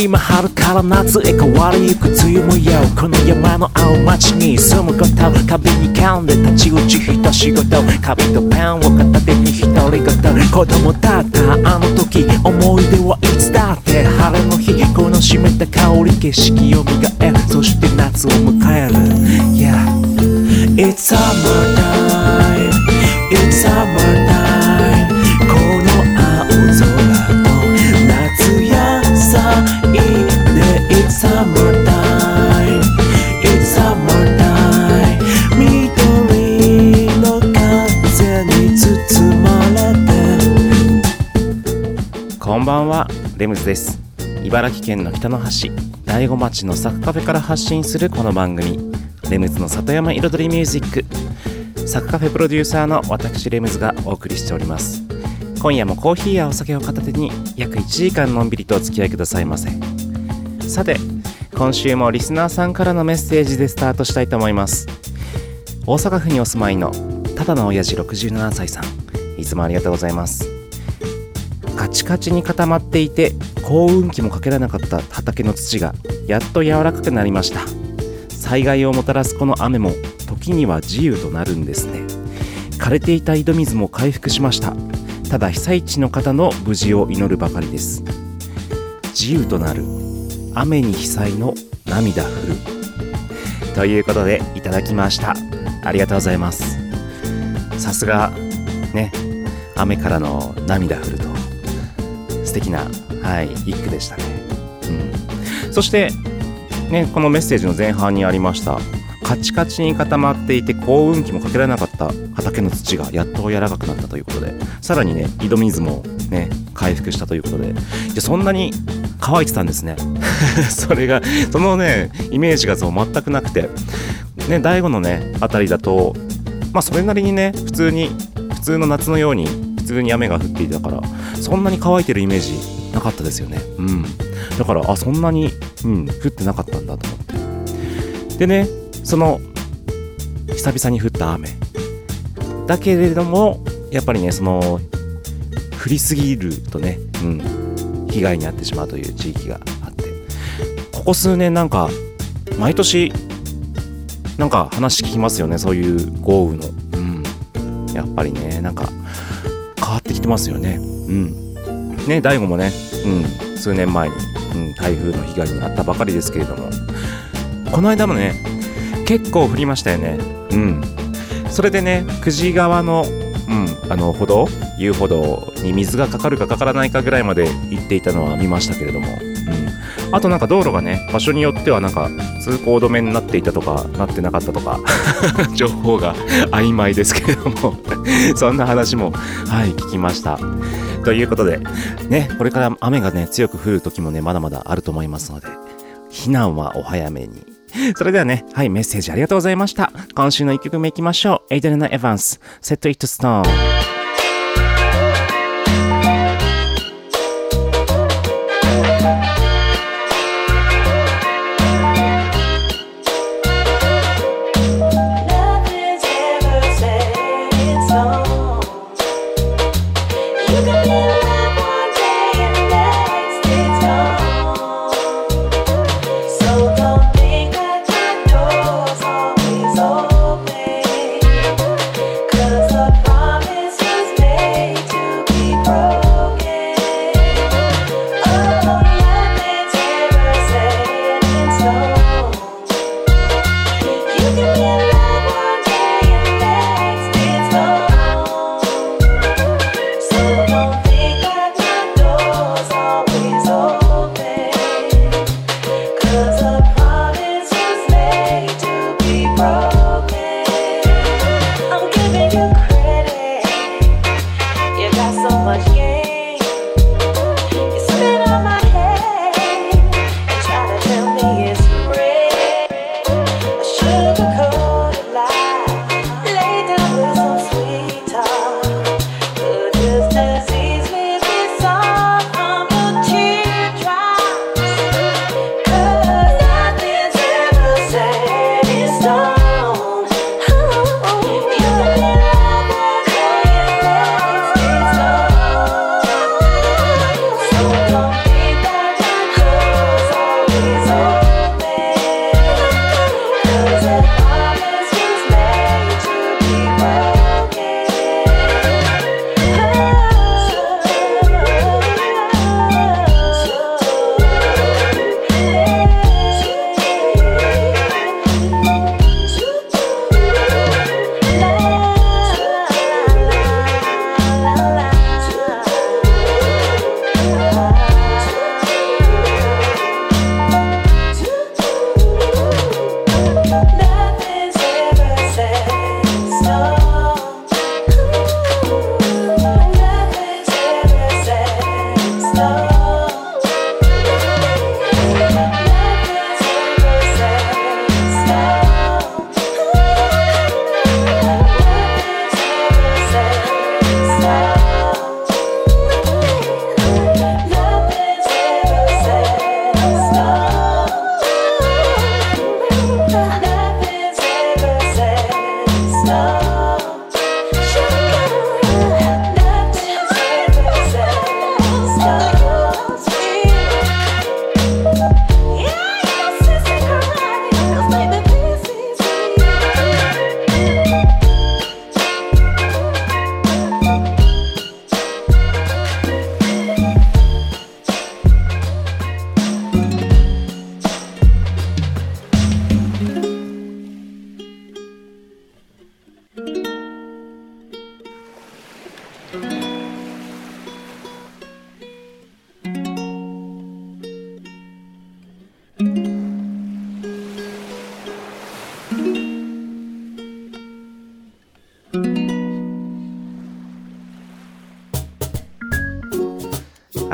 今春から夏へ変わりゆく梅雨もよこの山の青町に住むこと壁に噛んで立ち打ち一仕事紙とペンを片手に独り言子供だったあの時思い出はいつだって晴れの日この湿った香り景色を磨えそして夏を迎える。Yeah. It's summertime. It's summertime. It's summertime. It's summertime. 緑の風に包まれて。こんばんはレムズです。茨城県の北の端大子町のサクカフェから発信するこの番組レムズの里山彩りミュージック。サクカフェプロデューサーの私レムズがお送りしております。今夜もコーヒーやお酒を片手に約1時間のんびりとお付き合いくださいませ。さて今週もリスナーさんからのメッセージでスタートしたいと思います。大阪府にお住まいのただの親父67歳さん。いつもありがとうございます。カチカチに固まっていて幸運期もかけられなかった畑の土がやっと柔らかくなりました。災害をもたらすこの雨も時には自由となるんですね。枯れていた井戸水も回復しました。ただ被災地の方の無事を祈るばかりです。自由となる。雨に被災の涙降る。ということでいただきました。ありがとうございます。さすがね雨からの涙降ると。素敵な、はい、一句でしたね。うん、そして、ね、このメッセージの前半にありました、カチカチに固まっていて幸運期もかけられなかった。畑の土がやっと柔らかくなったということで、さらにね、井戸水もね、回復したということで、じゃそんなに乾いてたんですね。それが、そのね、イメージがそう全くなくて、ね、大悟のね、あたりだと、まあそれなりにね、普通に、普通の夏のように普通に雨が降っていたからそんなに乾いてるイメージなかったですよね。うん。だからあそんなに、うん、降ってなかったんだと思って。でねその久々に降った雨。だけれどもやっぱりねその降りすぎるとね、うん、被害に遭ってしまうという地域があってここ数年なんか毎年なんか話聞きますよねそういう豪雨のうんやっぱりねなんか変わってきてますよね。うん。ね、大悟もね、うん、数年前に、うん、台風の被害に遭ったばかりですけれども、この間もね、結構降りましたよね。うん。それでね、久慈川の、うん、あの歩道、遊歩道に水がかかるかかからないかぐらいまで行っていたのは見ましたけれども、うん。あとなんか道路がね、場所によってはなんか通行止めになっていたとか、なってなかったとか、情報が曖昧ですけれども、そんな話も、はい、聞きました。ということで、ね、これから雨がね、強く降る時もね、まだまだあると思いますので、避難はお早めに。それではね、はい、メッセージありがとうございました。今週の1曲目いきましょう。エイデルナ・エヴァンス、Set It Stone。Nothing's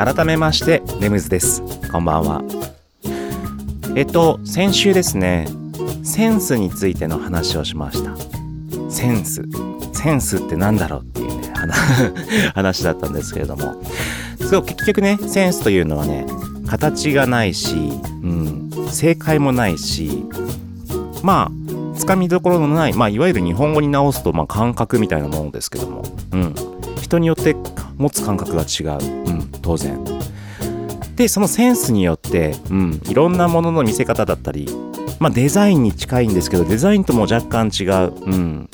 改めましてレムズです。こんばんは。えっと先週ですねセンスについての話をしました。センス。センスってなんだろうっていうね 話だったんですけれども。そう結局ねセンスというのはね形がないし、うん、正解もないしまあつかみどころのない、まあ、いわゆる日本語に直すと、まあ、感覚みたいなものですけども、うん、人によって持つ感覚が違う、うん、当然。でそのセンスによって、うん、いろんなものの見せ方だったり、まあ、デザインに近いんですけどデザインとも若干違う、うん、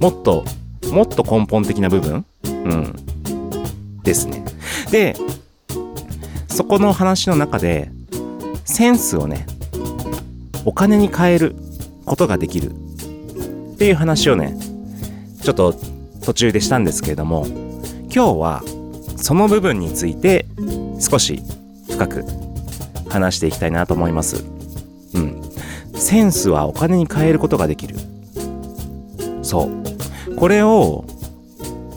もっともっと根本的な部分、うん、ですね。でそこの話の中でセンスをねお金に変えることができるっていう話をねちょっと途中でしたんですけれども今日はその部分について少し深く話していきたいなと思います。うん。センスはお金に変えることができる。そう。これを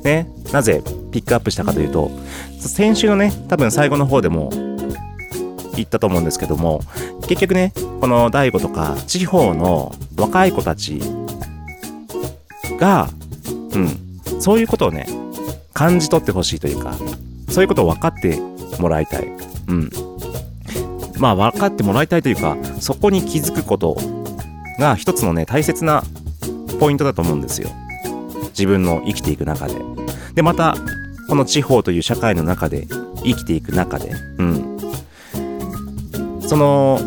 ねなぜピックアップしたかというと先週のね多分最後の方でも言ったと思うんですけども結局ねこの大悟とか地方の若い子たちがうんそういうことをね感じ取ってほしいというかそういうことを分かってもらいたい。うん。まあ分かってもらいたいというかそこに気づくことが一つのね大切なポイントだと思うんですよ。自分の生きていく中で。でまたこの地方という社会の中で生きていく中で。うん。その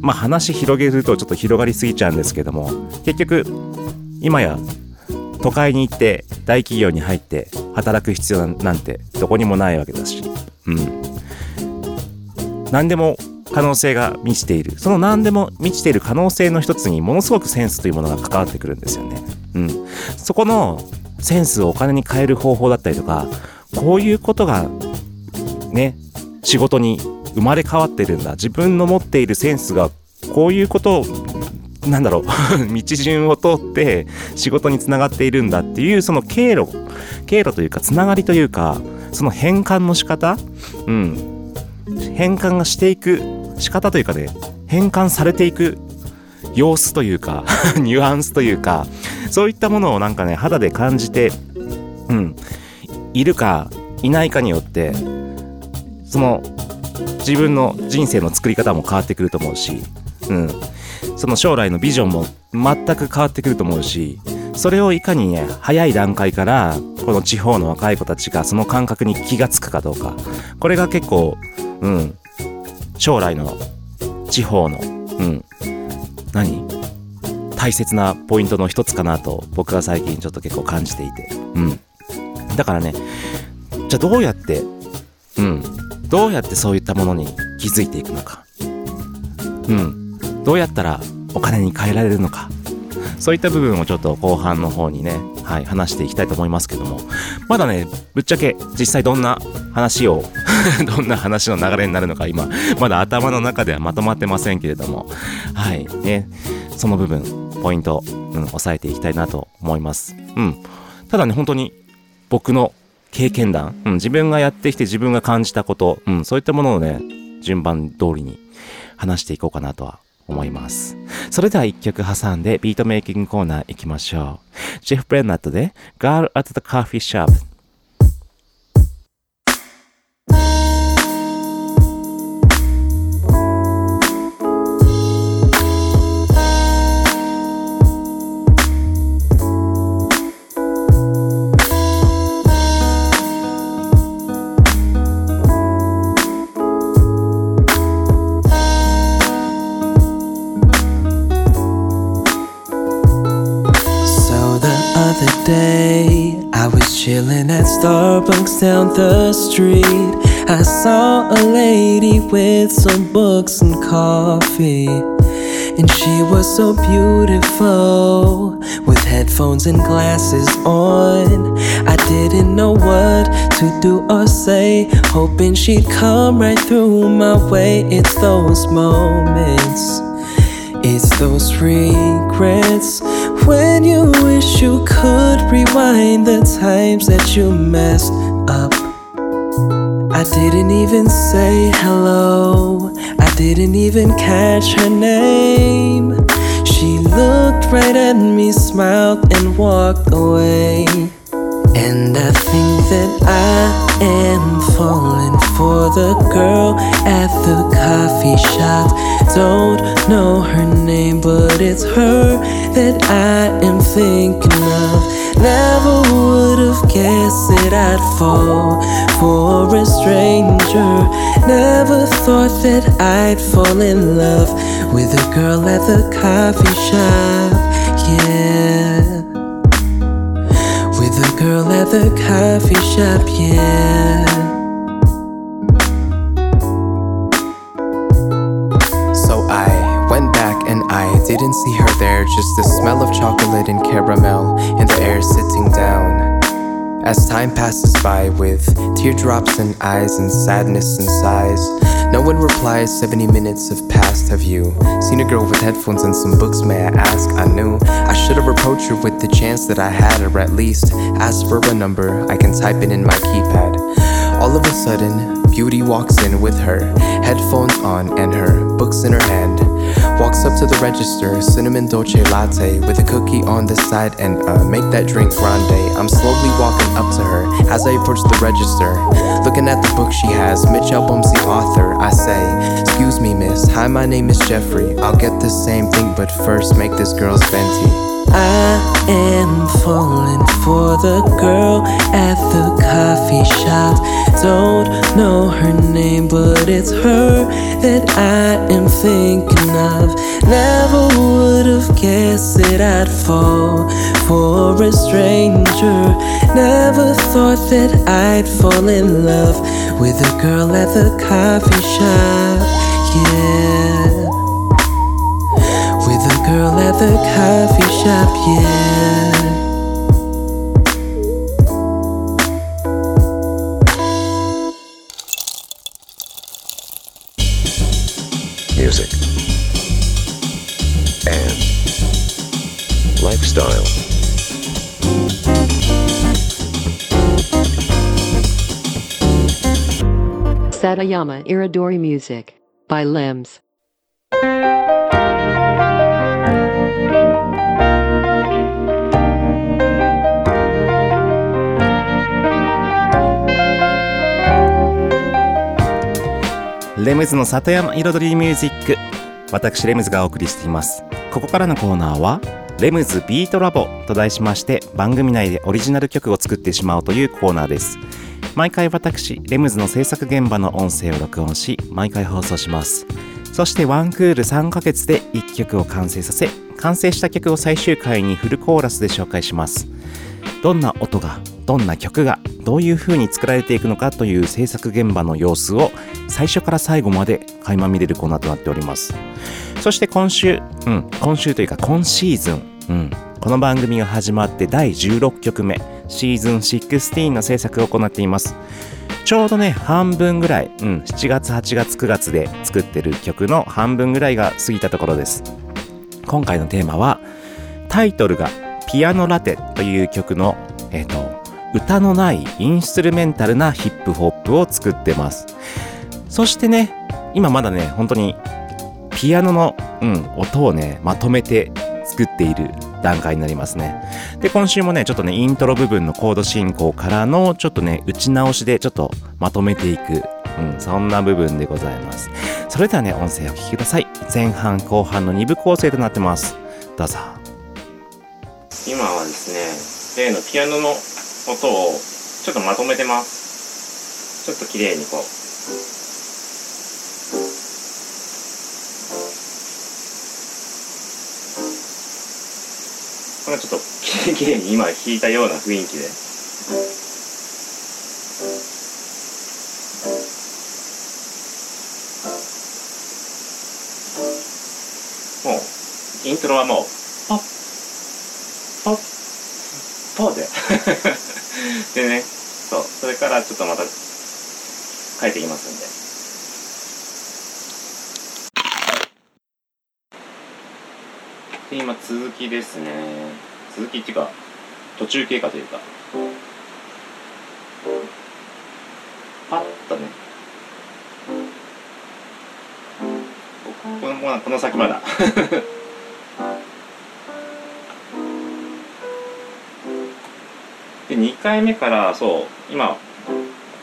まあ話広げるとちょっと広がりすぎちゃうんですけども結局今や都会に行って大企業に入って働く必要なんてどこにもないわけだし。うん。何でも可能性が満ちている。その何でも満ちている可能性の一つにものすごくセンスというものが関わってくるんですよね。うん。そこのセンスをお金に変える方法だったりとかこういうことがね仕事に生まれ変わってるんだ。自分の持っているセンスがこういうことなんだろう。道順を通って仕事につながっているんだっていうその経路経路というかつながりというかその変換の仕方。うん。変換がしていく仕方というかね変換されていく様子というか ニュアンスというかそういったものをなんかね肌で感じてうん。いるかいないかによってその自分の人生の作り方も変わってくると思うし、うん、その将来のビジョンも全く変わってくると思うしそれをいかにね早い段階からこの地方の若い子たちがその感覚に気がつくかどうかこれが結構、うん、将来の地方の、うん、何？大切なポイントの一つかなと僕は最近ちょっと結構感じていて、うん、だからねじゃあどうやって、うん、どうやってそういったものに気づいていくのか。うん。どうやったらお金に変えられるのか。そういった部分をちょっと後半の方にね、はい、話していきたいと思いますけども、まだね、ぶっちゃけ実際どんな話を、どんな話の流れになるのか今、まだ頭の中ではまとまってませんけれども、はい、ね、その部分、ポイント、うん、押さえていきたいなと思います。うん。ただね、本当に僕の経験談、うん、自分がやってきて自分が感じたこと、うん、そういったものをね、順番通りに話していこうかなとは思います。それでは一曲挟んでビートメイキングコーナー行きましょう。ジェフ・ブレンナットで Girl at the Coffee Shop。Down the street. I saw a lady with some books and coffee. And she was so beautiful with headphones and glasses on. I didn't know what to do or say, hoping she'd come right through my way. It's those moments. It's those regrets when you wish you could rewind the times that you messed up. I didn't even say hello. I didn't even catch her name. She looked right at me, smiled, and walked away. And I think that I am falling for the girl at the coffee shop. Don't know her name, but it's her that I am thinking of. Never would have guessed that I'd fall for a stranger. Never thought that I'd fall in love with a girl at the coffee shop. Yeah. With a girl at the coffee shop, yeah. Didn't see her there, just the smell of chocolate and caramel in the air sitting down. As time passes by with teardrops in eyes and sadness and sighs, no one replies. 70 minutes have passed. Have you seen a girl with headphones and some books? May I ask? I knew I should have approached her with the chance that I had, or at least asked for a number. I can type it in my keypad. All of a sudden, Beauty walks in with her headphones on and her books in her hand. Walks up to the register, cinnamon dolce latte with a cookie on the side, and uh, make that drink grande. I'm slowly walking up to her as I approach the register, looking at the book she has. Mitch Albom's the author. I say, Excuse me, miss. Hi, my name is Jeffrey. I'll get the same thing, but first make this girl's venti. I am falling for the girl at the coffee shop. Don't know her name, but it's her that I am thinking of. Never would have guessed that I'd fall for a stranger. Never thought that I'd fall in love with a girl at the coffee shop. Yeah. The coffee shop, yeah. music, and lifestyle. Satayama Iridori Music by Limbs. レムズの里山彩りミュージック。私レムズがお送りしています。ここからのコーナーはレムズビートラボと題しまして番組内でオリジナル曲を作ってしまおうというコーナーです。毎回私レムズの制作現場の音声を録音し毎回放送します。そしてワンクール3ヶ月で1曲を完成させ完成した曲を最終回にフルコーラスで紹介します。どんな音がどんな曲がどういう風に作られていくのかという制作現場の様子を最初から最後まで垣間見れるコーナーとなっております。そして今週、うん、今週というか今シーズン、うん、この番組が始まって第16曲目シーズン16の制作を行っています。ちょうどね半分ぐらい、うん、7月8月9月で作ってる曲の半分ぐらいが過ぎたところです。今回のテーマはタイトルが「ピアノラテ」という曲の、えっと歌のないインストゥルメンタルなヒップホップを作ってますそしてね今まだね本当にピアノの、うん、音をねまとめて作っている段階になりますねで今週もねちょっとねイントロ部分のコード進行からのちょっとね打ち直しでちょっとまとめていくうん、そんな部分でございます。それではね、音声をお聞きください。前半後半の2部構成となってます。どうぞ。今はですね、例のピアノの音をちょっとまとめてます。ちょっと綺麗にこう。これちょっと綺麗に今弾いたような雰囲気で。もう、イントロはもう、ポッ、ポッ、ポッで。でね、そう、それからちょっとまた変えていきますんで。で、今続きですね。続きっていうか、途中経過というか。パッったねこのこの先まだ 2回目からそう今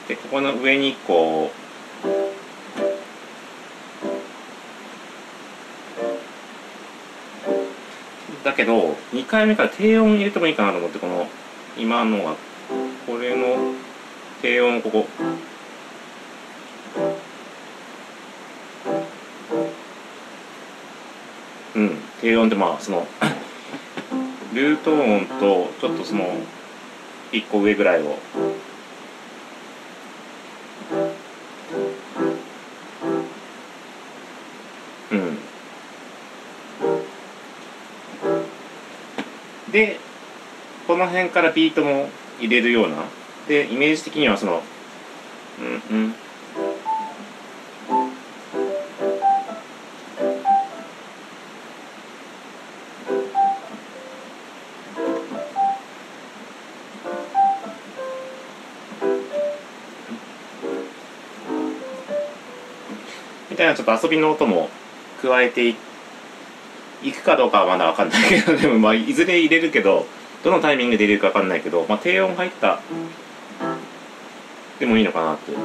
でここの上に1個だけど2回目から低音入れてもいいかなと思ってこの今のは。これの低音ここ。うん低音ってまあそのルート音とちょっとその1個上ぐらいを。うん。でこの辺からビートも入れるような。でイメージ的にはそのうんうん。ちょっと遊びの音も加えていくかどうかはまだわかんないけどでもまあいずれ入れるけどどのタイミングで入れるかわかんないけど、まあ、低音入った。でもいいのかなって。うん。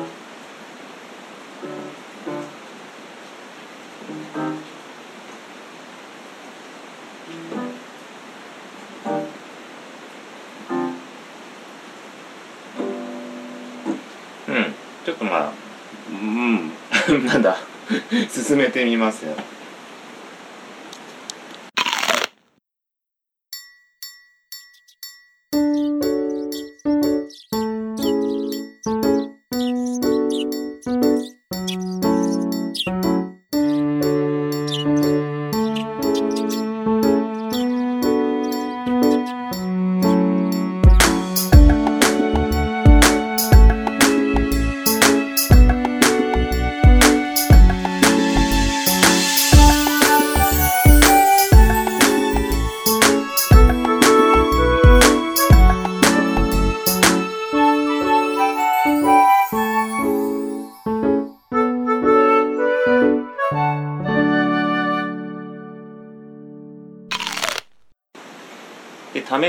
ちょっとまあうん。なんだ。進めてみますよ。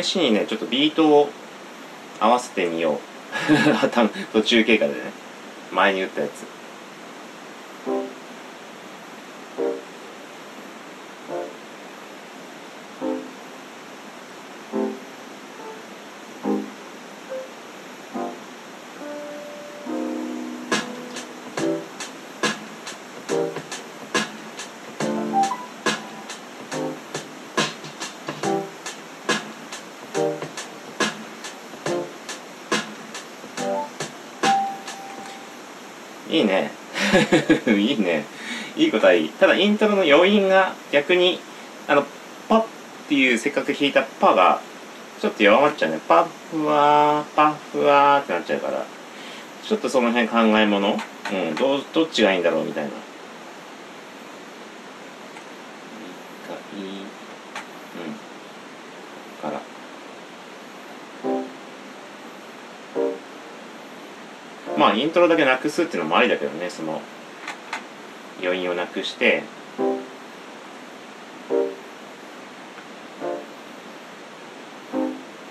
試しにねちょっとビートを合わせてみよう。た途中経過でね。前に打ったやついいね。いいね。いい答え。いいただイントロの余韻が逆にあのパッっていうせっかく弾いたパがちょっと弱まっちゃうね。パッフワーパッフワーってなっちゃうから。ちょっとその辺考えもの。うん。どどっちがいいんだろうみたいな。あイントロだけなくすっていうのもありだけどねその余韻をなくして。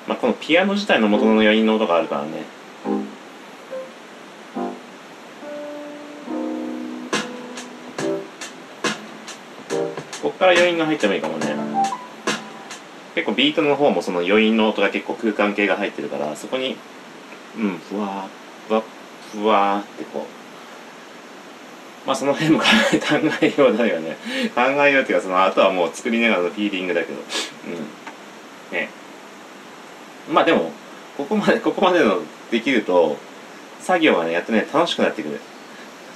まあこのピアノ自体の元の余韻の音があるからね。こっから余韻が入ってもいいかもね。結構ビートの方もその余韻の音が結構空間系が入ってるからそこにうんふわーふわっふわーってこう。まあその辺も考えようだよね。考えようっていうかその後はもう作りながらのフィーリングだけど。うん。ね。まあでもここまでここまでのできると作業がねやってね楽しくなってくる。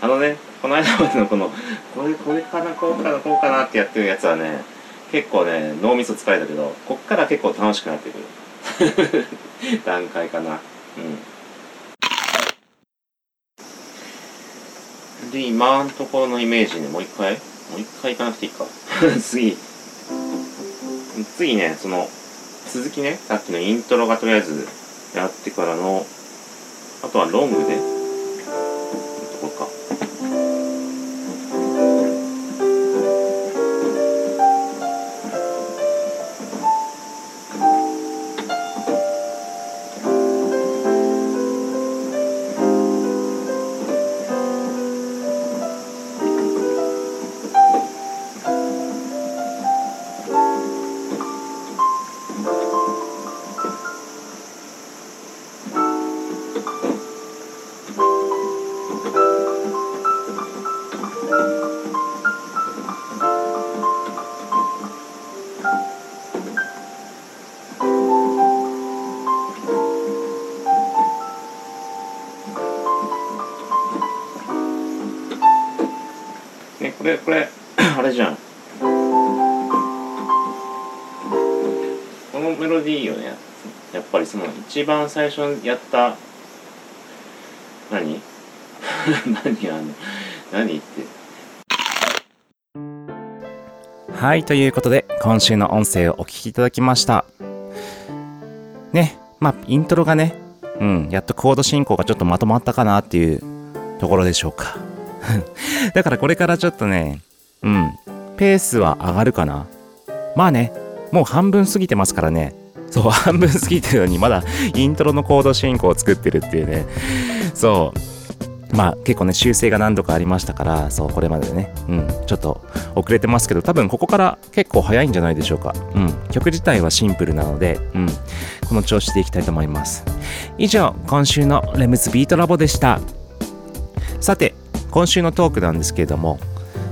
あのねこの間までのこのこれこれかなこうかなこうかなってやってるやつはね結構ね脳みそ疲れたけどこっから結構楽しくなってくる。段階かな。うん。で今のところのイメージねもう一回？もう一回行かなくていいか。次。次ねその続きね。さっきのイントロがとりあえずやってからのあとはロングで。一番最初にやった何？何あの何って。はいということで今週の音声をお聞きいただきました。ねまあイントロがねうんやっとコード進行がちょっとまとまったかなっていうところでしょうか。だからこれからちょっとねうんペースは上がるかな。まあねもう半分過ぎてますからね。そう半分過ぎてるのにまだイントロのコード進行を作ってるっていうね。そう。まあ結構ね修正が何度かありましたからそうこれまでね。うん。ちょっと遅れてますけど多分ここから結構早いんじゃないでしょうか。うん。曲自体はシンプルなのでうん。この調子でいきたいと思います。以上今週のレムズビートラボでした。さて今週のトークなんですけれども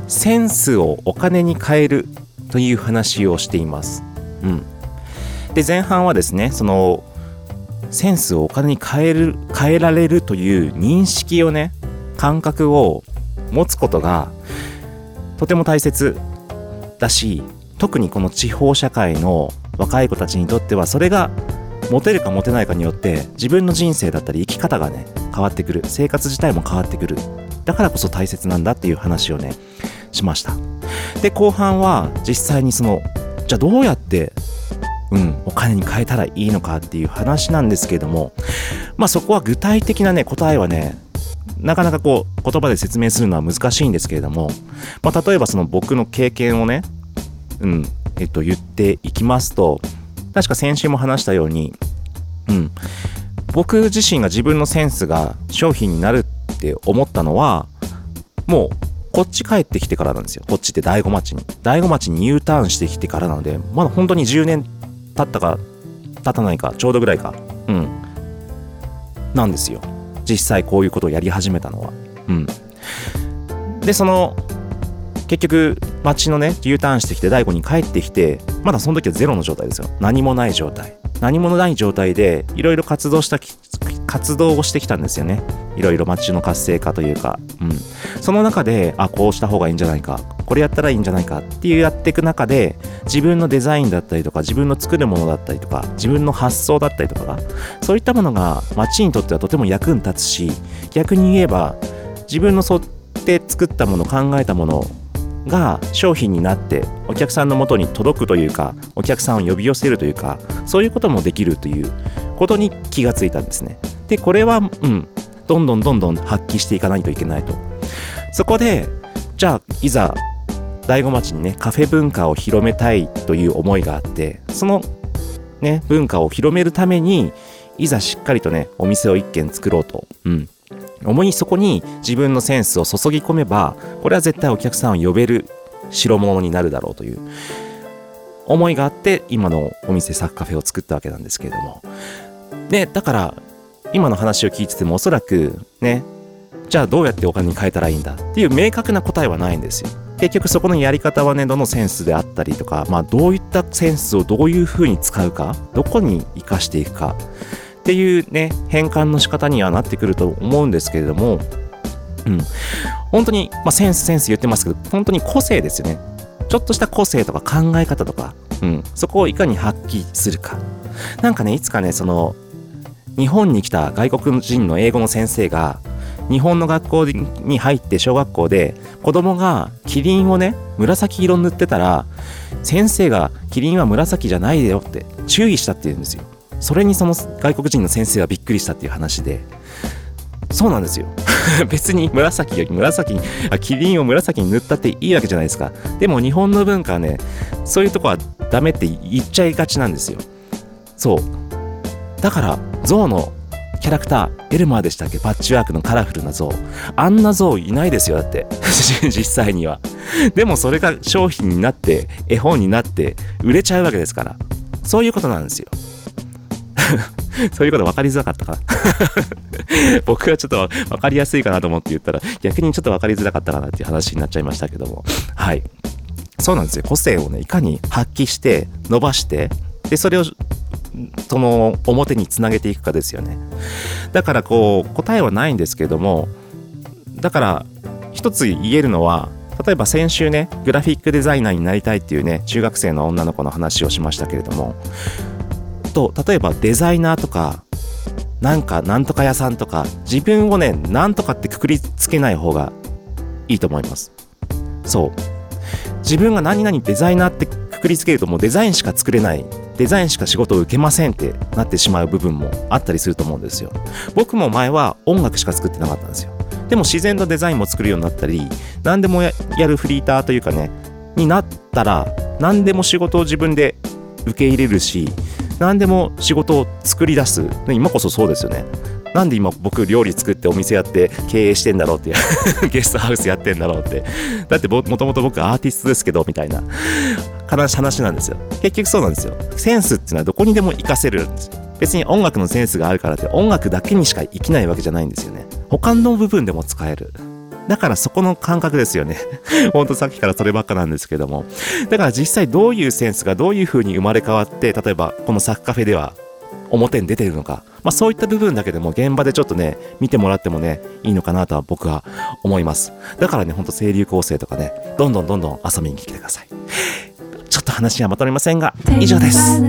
センスをお金に変えるという話をしています。うん。で前半はですねそのセンスをお金に変える変えられるという認識をね感覚を持つことがとても大切だし特にこの地方社会の若い子たちにとってはそれが持てるか持てないかによって自分の人生だったり生き方がね変わってくる。生活自体も変わってくる。だからこそ大切なんだっていう話をねしました。で後半は実際にそのじゃあどうやってうん、お金に変えたらいいのかっていう話なんですけれども、まあそこは具体的なね、答えはね、なかなかこう言葉で説明するのは難しいんですけれども、まあ例えばその僕の経験をね、うん、えっと言っていきますと、確か先週も話したように、うん、僕自身が自分のセンスが商品になるって思ったのは、もうこっち帰ってきてからなんですよ。こっちって大子町に。大子町に U ターンしてきてからなので、まだ本当に10年経ったか経たないかちょうどぐらいか。うん。なんですよ。実際こういうことをやり始めたのは。うん。でその結局町のね U ターンしてきて大悟に帰ってきてまだその時はゼロの状態ですよ。何もない状態。何もない状態でいろいろ活動した活動をしてきたんですよね。いろいろ町の活性化というか、うん、その中であこうした方がいいんじゃないか。これやったらいいんじゃないかっていうやっていく中で自分のデザインだったりとか自分の作るものだったりとか自分の発想だったりとかがそういったものが町にとってはとても役に立つし逆に言えば自分の沿って作ったもの考えたものが商品になってお客さんのもとに届くというかお客さんを呼び寄せるというかそういうこともできるということに気がついたんですね。でこれはうんどんどんどんどん発揮していかないといけないと。そこでじゃあいざ大子町にねカフェ文化を広めたいという思いがあってそのね文化を広めるためにいざしっかりとねお店を一軒作ろうと。うん。思いそこに自分のセンスを注ぎ込めばこれは絶対お客さんを呼べる代物になるだろうという思いがあって今のお店サッカフェを作ったわけなんですけれども。でだから今の話を聞いててもおそらくねじゃあどうやってお金に変えたらいいんだっていう明確な答えはないんですよ。結局そこのやり方はねどのセンスであったりとかまあどういったセンスをどういうふうに使うかどこに生かしていくか。っていうね変換の仕方にはなってくると思うんですけれどもうん。本当に、まあ、センスセンス言ってますけど本当に個性ですよね。ちょっとした個性とか考え方とか、うん、そこをいかに発揮するか。なんかねいつかねその日本に来た外国人の英語の先生が日本の学校に入って小学校で子供がキリンをね紫色塗ってたら先生がキリンは紫じゃないでよって注意したって言うんですよ。それにその外国人の先生はびっくりしたっていう話で。そうなんですよ。別に紫より紫にあキリンを紫に塗ったっていいわけじゃないですか。でも日本の文化はねそういうとこはダメって言っちゃいがちなんですよ。そう。だから象のキャラクターエルマーでしたっけ？パッチワークのカラフルな像。あんな像いないですよだって。実際には。でもそれが商品になって絵本になって売れちゃうわけですから。そういうことなんですよ。そういうこと分かりづらかったかな。僕はちょっと分かりやすいかなと思って言ったら逆にちょっと分かりづらかったかなっていう話になっちゃいましたけども。はい。そうなんですよ。個性をねいかに発揮して伸ばしてでそれをその表につなげていくかですよね。だからこう答えはないんですけどもだから一つ言えるのは例えば先週ねグラフィックデザイナーになりたいっていうね中学生の女の子の話をしましたけれどもと例えばデザイナーとかなんかなんとか屋さんとか自分をねなんとかってくくりつけない方がいいと思います。そう。自分が何々デザイナーってくくりつけるともうデザインしか作れない。デザインしか仕事を受けませんってなってしまう部分もあったりすると思うんですよ。僕も前は音楽しか作ってなかったんですよ。でも自然とデザインも作るようになったり何でもやるフリーターというかねになったら何でも仕事を自分で受け入れるし何でも仕事を作り出す、今こそそうですよね。なんで今僕料理作ってお店やって経営してんだろうって ゲストハウスやってんだろうって。だってもともと僕アーティストですけどみたいな。話話なんですよ結局そうなんですよセンスっていうのはどこにでも活かせるんです別に音楽のセンスがあるからって音楽だけにしか生きないわけじゃないんですよね他の部分でも使えるだからそこの感覚ですよね。ほんとさっきからそればっかなんですけども。だから実際どういうセンスがどういう風に生まれ変わって、例えばこのサッカフェでは表に出てるのか。まあそういった部分だけでも現場でちょっとね、見てもらってもね、いいのかなとは僕は思います。だからね、ほんと清流構成とかね、どんどんどんどん遊びに来てください。ちょっと話はまとめませんが、以上です。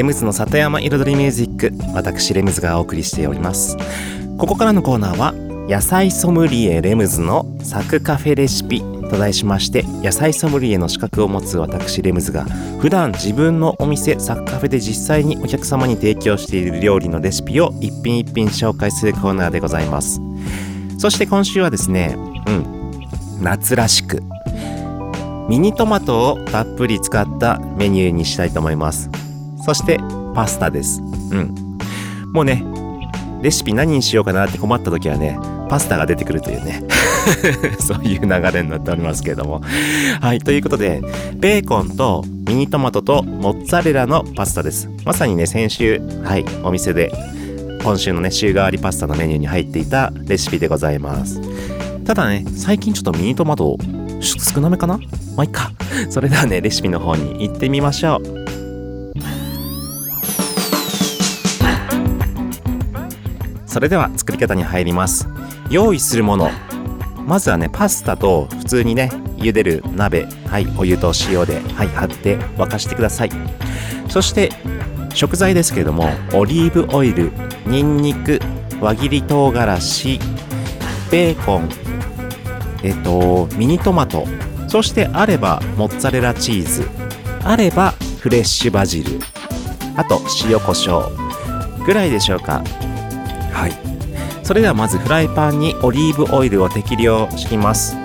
レムズの里山彩りミュージック私レムズがお送りしております。ここからのコーナーは野菜ソムリエレムズのサクカフェレシピと題しまして野菜ソムリエの資格を持つ私レムズが普段自分のお店サクカフェで実際にお客様に提供している料理のレシピを一品一品紹介するコーナーでございます。そして今週はですねうん夏らしくミニトマトをたっぷり使ったメニューにしたいと思います。そしてパスタです。うん。もうねレシピ何にしようかなって困った時はねパスタが出てくるというね そういう流れになっておりますけれども。はいということでベーコンとミニトマトとモッツァレラのパスタです。まさにね先週はいお店で今週のね週替わりパスタのメニューに入っていたレシピでございます。ただね最近ちょっとミニトマト少なめかな？まあいっか。それではねレシピの方に行ってみましょう。それでは作り方に入ります。用意するもの。まずはねパスタと普通にね茹でる鍋。はいお湯と塩ではい張って沸かしてください。そして食材ですけれどもオリーブオイルニンニク輪切り唐辛子ベーコンえっとミニトマト。そしてあればモッツァレラチーズ。あればフレッシュバジル。あと塩コショウ。ぐらいでしょうか。はい。それではまずフライパンにオリーブオイルを適量敷きます。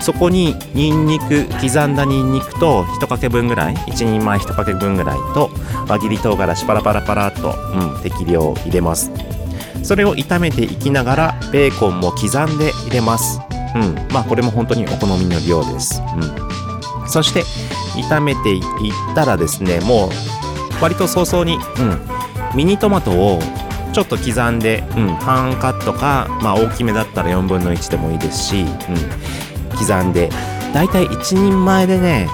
そこにニンニク刻んだニンニクと1かけ分ぐらい1人前1かけ分ぐらいと輪切り唐辛子パラパラパラっと、うん、適量入れます。それを炒めていきながらベーコンも刻んで入れます。うんまあこれも本当にお好みの量です。うん。そして炒めていったらですねもう割と早々に、うん、ミニトマトをちょっと刻んで、うん、半カットか、まあ、大きめだったら4分の1でもいいですし、うん、刻んでだいたい1人前でね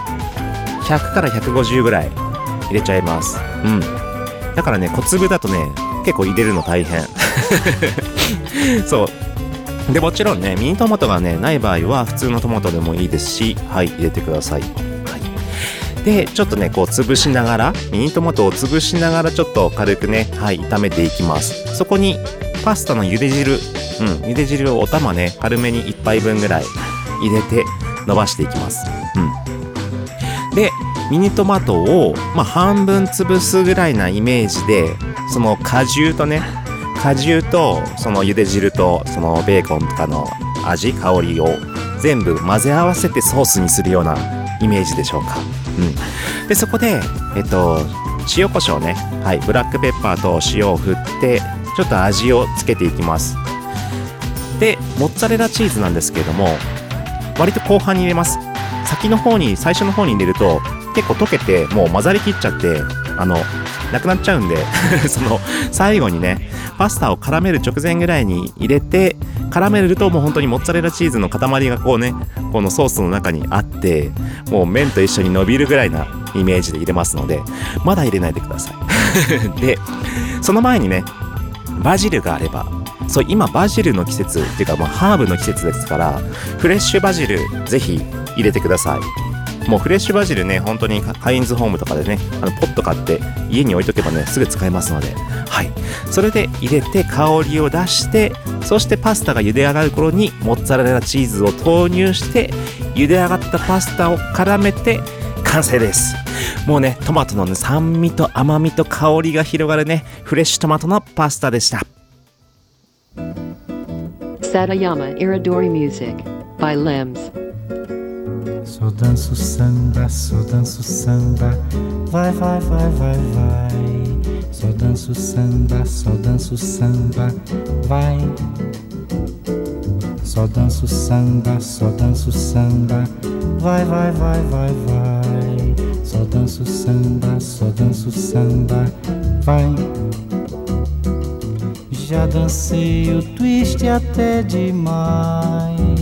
100から150ぐらい入れちゃいます、うん、だからね小粒だとね結構入れるの大変。そう。でもちろんねミニトマトがねない場合は普通のトマトでもいいですしはい入れてください、でちょっとねこう潰しながらミニトマトを潰しながらちょっと軽くねはい炒めていきます。そこにパスタの茹で汁うん茹で汁をお玉ね軽めに1杯分ぐらい入れて伸ばしていきます。うん。でミニトマトを、まあ、半分潰すぐらいなイメージでその果汁とね果汁とその茹で汁とそのベーコンとかの味香りを全部混ぜ合わせてソースにするようなイメージでしょうか。うん、でそこで、えっと、塩コショウね、はい、ブラックペッパーと塩を振ってちょっと味をつけていきます。でモッツァレラチーズなんですけれども割と後半に入れます。先の方に最初の方に入れると結構溶けてもう混ざりきっちゃってあのなくなっちゃうんで その最後にねパスタを絡める直前ぐらいに入れて絡めるともう本当にモッツァレラチーズの塊がこうねこのソースの中にあってもう麺と一緒に伸びるぐらいなイメージで入れますのでまだ入れないでください。でその前にねバジルがあればそう今バジルの季節っていうか、まあ、ハーブの季節ですからフレッシュバジルぜひ入れてください。もうフレッシュバジルね本当にカインズホームとかでねあのポット買って家に置いとけばねすぐ使えますので。はい。それで入れて香りを出してそしてパスタが茹で上がる頃にモッツァレラチーズを投入して茹で上がったパスタを絡めて完成です。もうねトマトの、ね、酸味と甘みと香りが広がるねフレッシュトマトのパスタでした。Satayama Iridori Music by Limbs. Só danço samba, só danço samba, vai, vai, vai, vai, vai. Só danço samba, só danço samba, vai. Só danço samba, só danço samba, vai, vai, vai, vai, vai. Só danço samba, só danço samba, vai. Já dancei o twist até demais.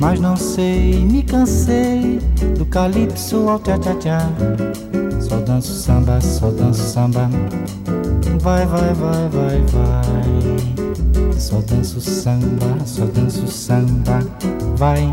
Mas não sei, me cansei do calypso ao tchá-tchá-tchá. Só danço samba, só danço samba. Vai, vai, vai, vai, vai. Só danço samba, só danço samba. Vai.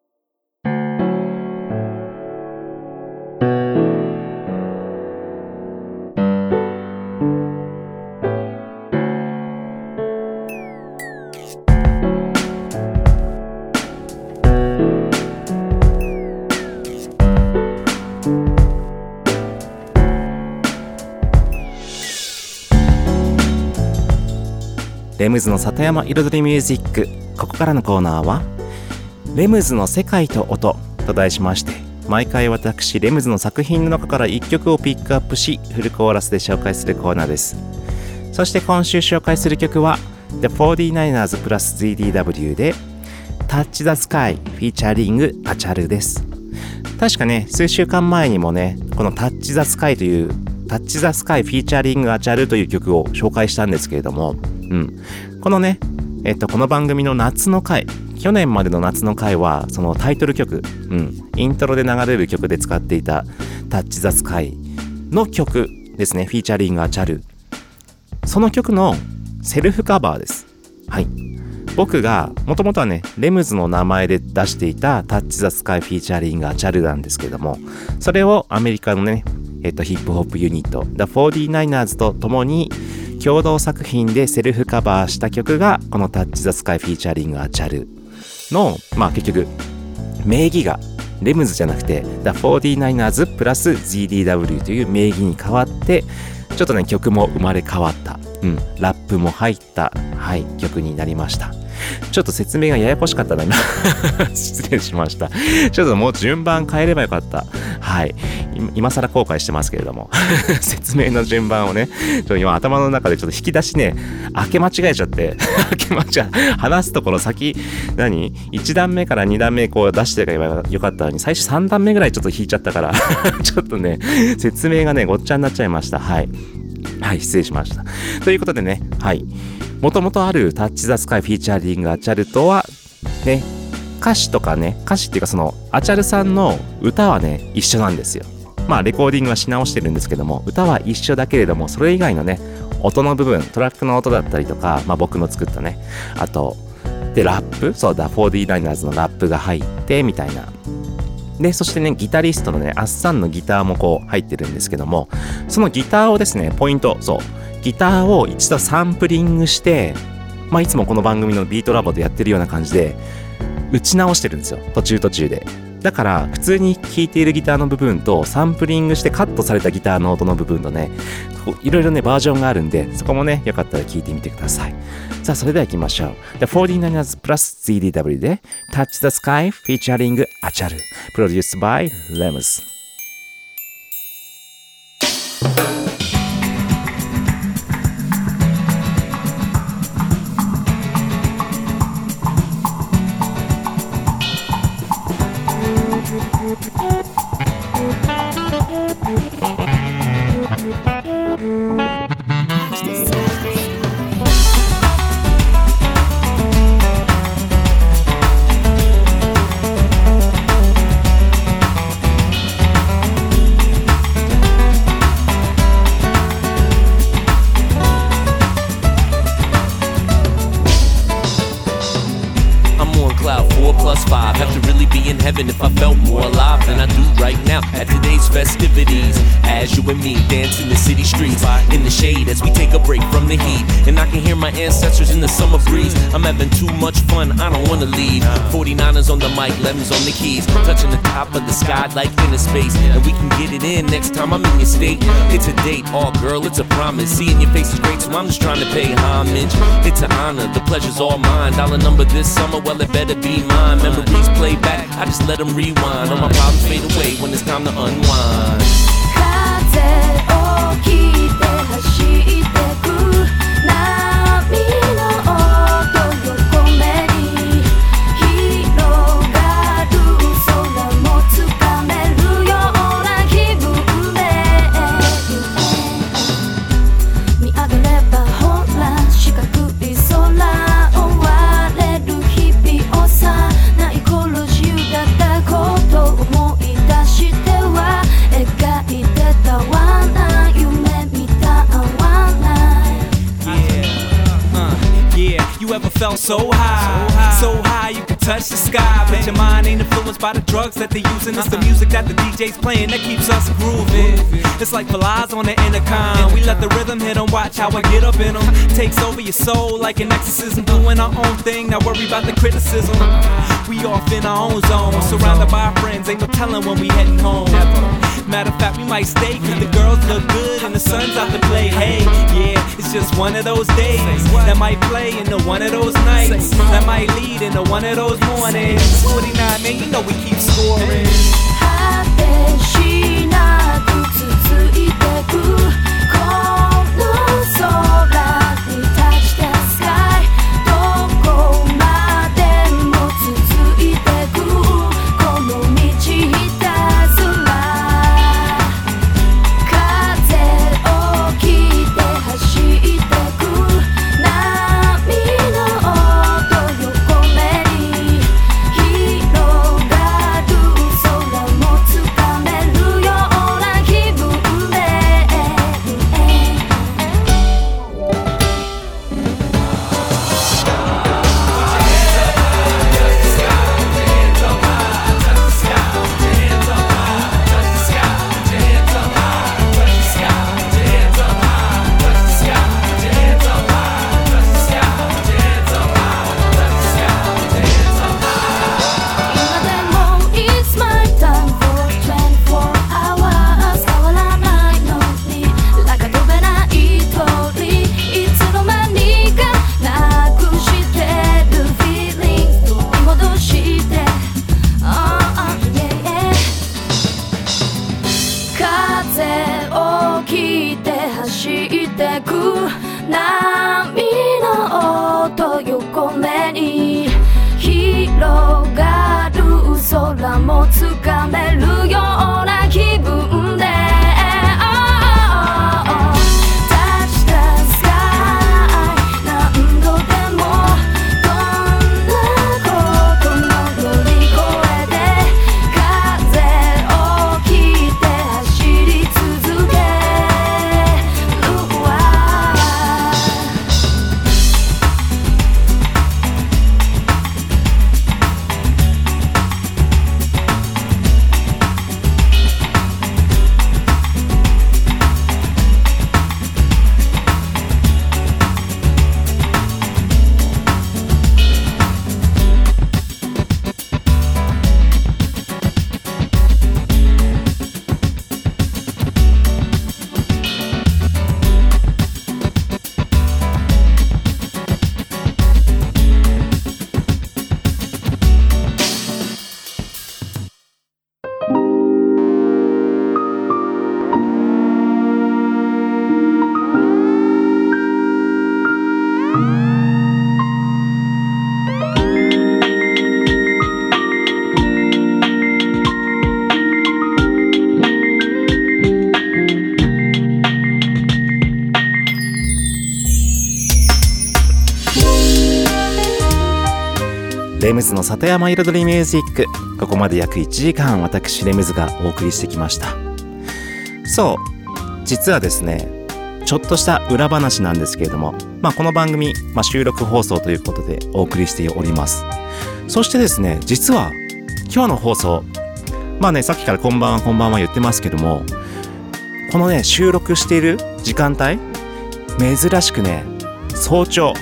ムズの里山彩りミュージック。ここからのコーナーは「レムズの世界と音」と題しまして毎回私レムズの作品の中から1曲をピックアップしフルコーラスで紹介するコーナーです。そして今週紹介する曲は The 49ers プラス ZDW で Touch the Sky フィーチャリングアチャルです。確かね数週間前にもねこの Touch the Sky というTouch the Sky featuring アチャルという曲を紹介したんですけれども、うん。このね、えっと、この番組の夏の回、去年までの夏の回は、そのタイトル曲、うん、イントロで流れる曲で使っていた Touch the Sky の曲ですね、 featuring アチャル。その曲のセルフカバーです。はい。僕が、もともとはね、レムズの名前で出していた Touch the Sky featuring アチャルなんですけども、それをアメリカのね、えっと、ヒップホップユニット The 49ers と共に共同作品でセルフカバーした曲がこのタッチ・ザ・スカイフィーチャリングアチャルのまあ結局名義がレムズじゃなくて The 49ers プラス ZDW という名義に変わってちょっとね曲も生まれ変わった、うん、ラップも入った、はい、曲になりました。ちょっと説明がややこしかったな今。失礼しました。ちょっともう順番変えればよかった。はい。今更後悔してますけれども。説明の順番をねちょっと今頭の中でちょっと引き出しね開け間違えちゃって 開け間違え話すところ先何？1段目から2段目こう出してればよかったのに最初3段目ぐらいちょっと引いちゃったからちょっとね説明がねごっちゃになっちゃいました。はい。はい失礼しました。ということでねはい。もともとあるタッチ・ザ・スカイ・フィーチャーリング・アチャルとはね歌詞とかね歌詞っていうかそのアチャルさんの歌はね一緒なんですよ。まあレコーディングはし直してるんですけども歌は一緒だけれどもそれ以外のね音の部分トラックの音だったりとか、まあ、僕の作ったねあとでラップそうだ 4D9ers のラップが入ってみたいな。でそしてねギタリストのねアッサンのギターもこう入ってるんですけどもそのギターをですねポイントそうギターを一度サンプリングしてまあいつもこの番組のビートラボでやってるような感じで打ち直してるんですよ。途中途中で。だから普通に弾いているギターの部分とサンプリングしてカットされたギターの音の部分とねいろいろねバージョンがあるんでそこもねよかったら聞いてみてください。さあそれでは行きましょう。The 49ers Plus CDW で Touch the Sky featuring アチャル Produced by Lemus girl, it's a promise. Seeing your face is great, so I'm just trying to pay homage. It's an honor, the pleasure's all mine. Dollar number this summer, well, it better be mine. Memories play back, I just let them rewind. All my problems fade away when it's time to unwind. So high, so high you can touch the sky, but your mind ain't influenced by the drugs that they're using. It's the uh-huh. music that the DJ's playing that keeps us grooving. It's like Felies on the intercom. We let the rhythm hit 'em, watch how I get up in 'em. Takes over your soul like an exorcism, doing our own thing. Not worry about the criticism. We off in our own zone, surrounded by our friends. Ain't no telling when we heading home. Matter of fact, we might stay cause the girls look good and the sun's out to play. Hey, yeah, it's just one of those days that might play into one of those nights that might lead into one of those mornings. 49, man, you know we keep scoring. 果てしなく続いてくこの空 レムズの里山彩りミュージック。ここまで約1時間私レムズがお送りしてきました。そう。実はですねちょっとした裏話なんですけれども、まあ、この番組、まあ、収録放送ということでお送りしております。そしてですね実は今日の放送まあねさっきからこんばんはこんばんは言ってますけどもこのね収録している時間帯珍しくね早朝。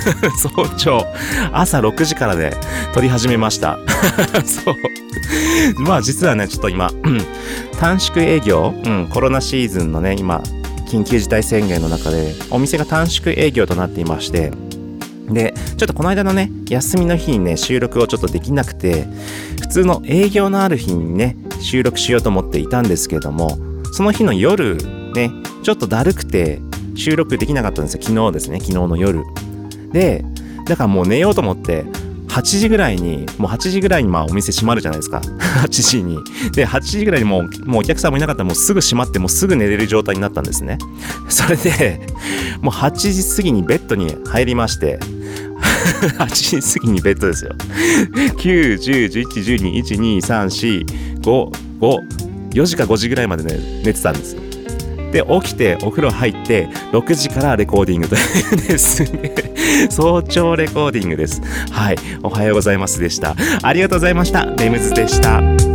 早朝。朝6時からで撮り始めました。そう。まあ実はねちょっと今短縮営業、うん、コロナシーズンのね今緊急事態宣言の中でお店が短縮営業となっていましてでちょっとこの間のね休みの日にね収録をちょっとできなくて普通の営業のある日にね収録しようと思っていたんですけどもその日の夜ねちょっとだるくて収録できなかったんですよ。昨日ですね昨日の夜。でだからもう寝ようと思って8時ぐらいにもう8時ぐらいにまあお店閉まるじゃないですか。8時に。で8時ぐらいにもうもうお客さんもいなかったらもうすぐ閉まってもうすぐ寝れる状態になったんですね。それでもう8時過ぎにベッドに入りまして 8時過ぎにベッドですよ。9、10、11、12、1、2、3、4、5、5、4時か5時ぐらいまでね、寝てたんですよ。で起きてお風呂入って6時からレコーディングというですね。早朝レコーディングです。はい。おはようございますでした。ありがとうございました。レムズでした。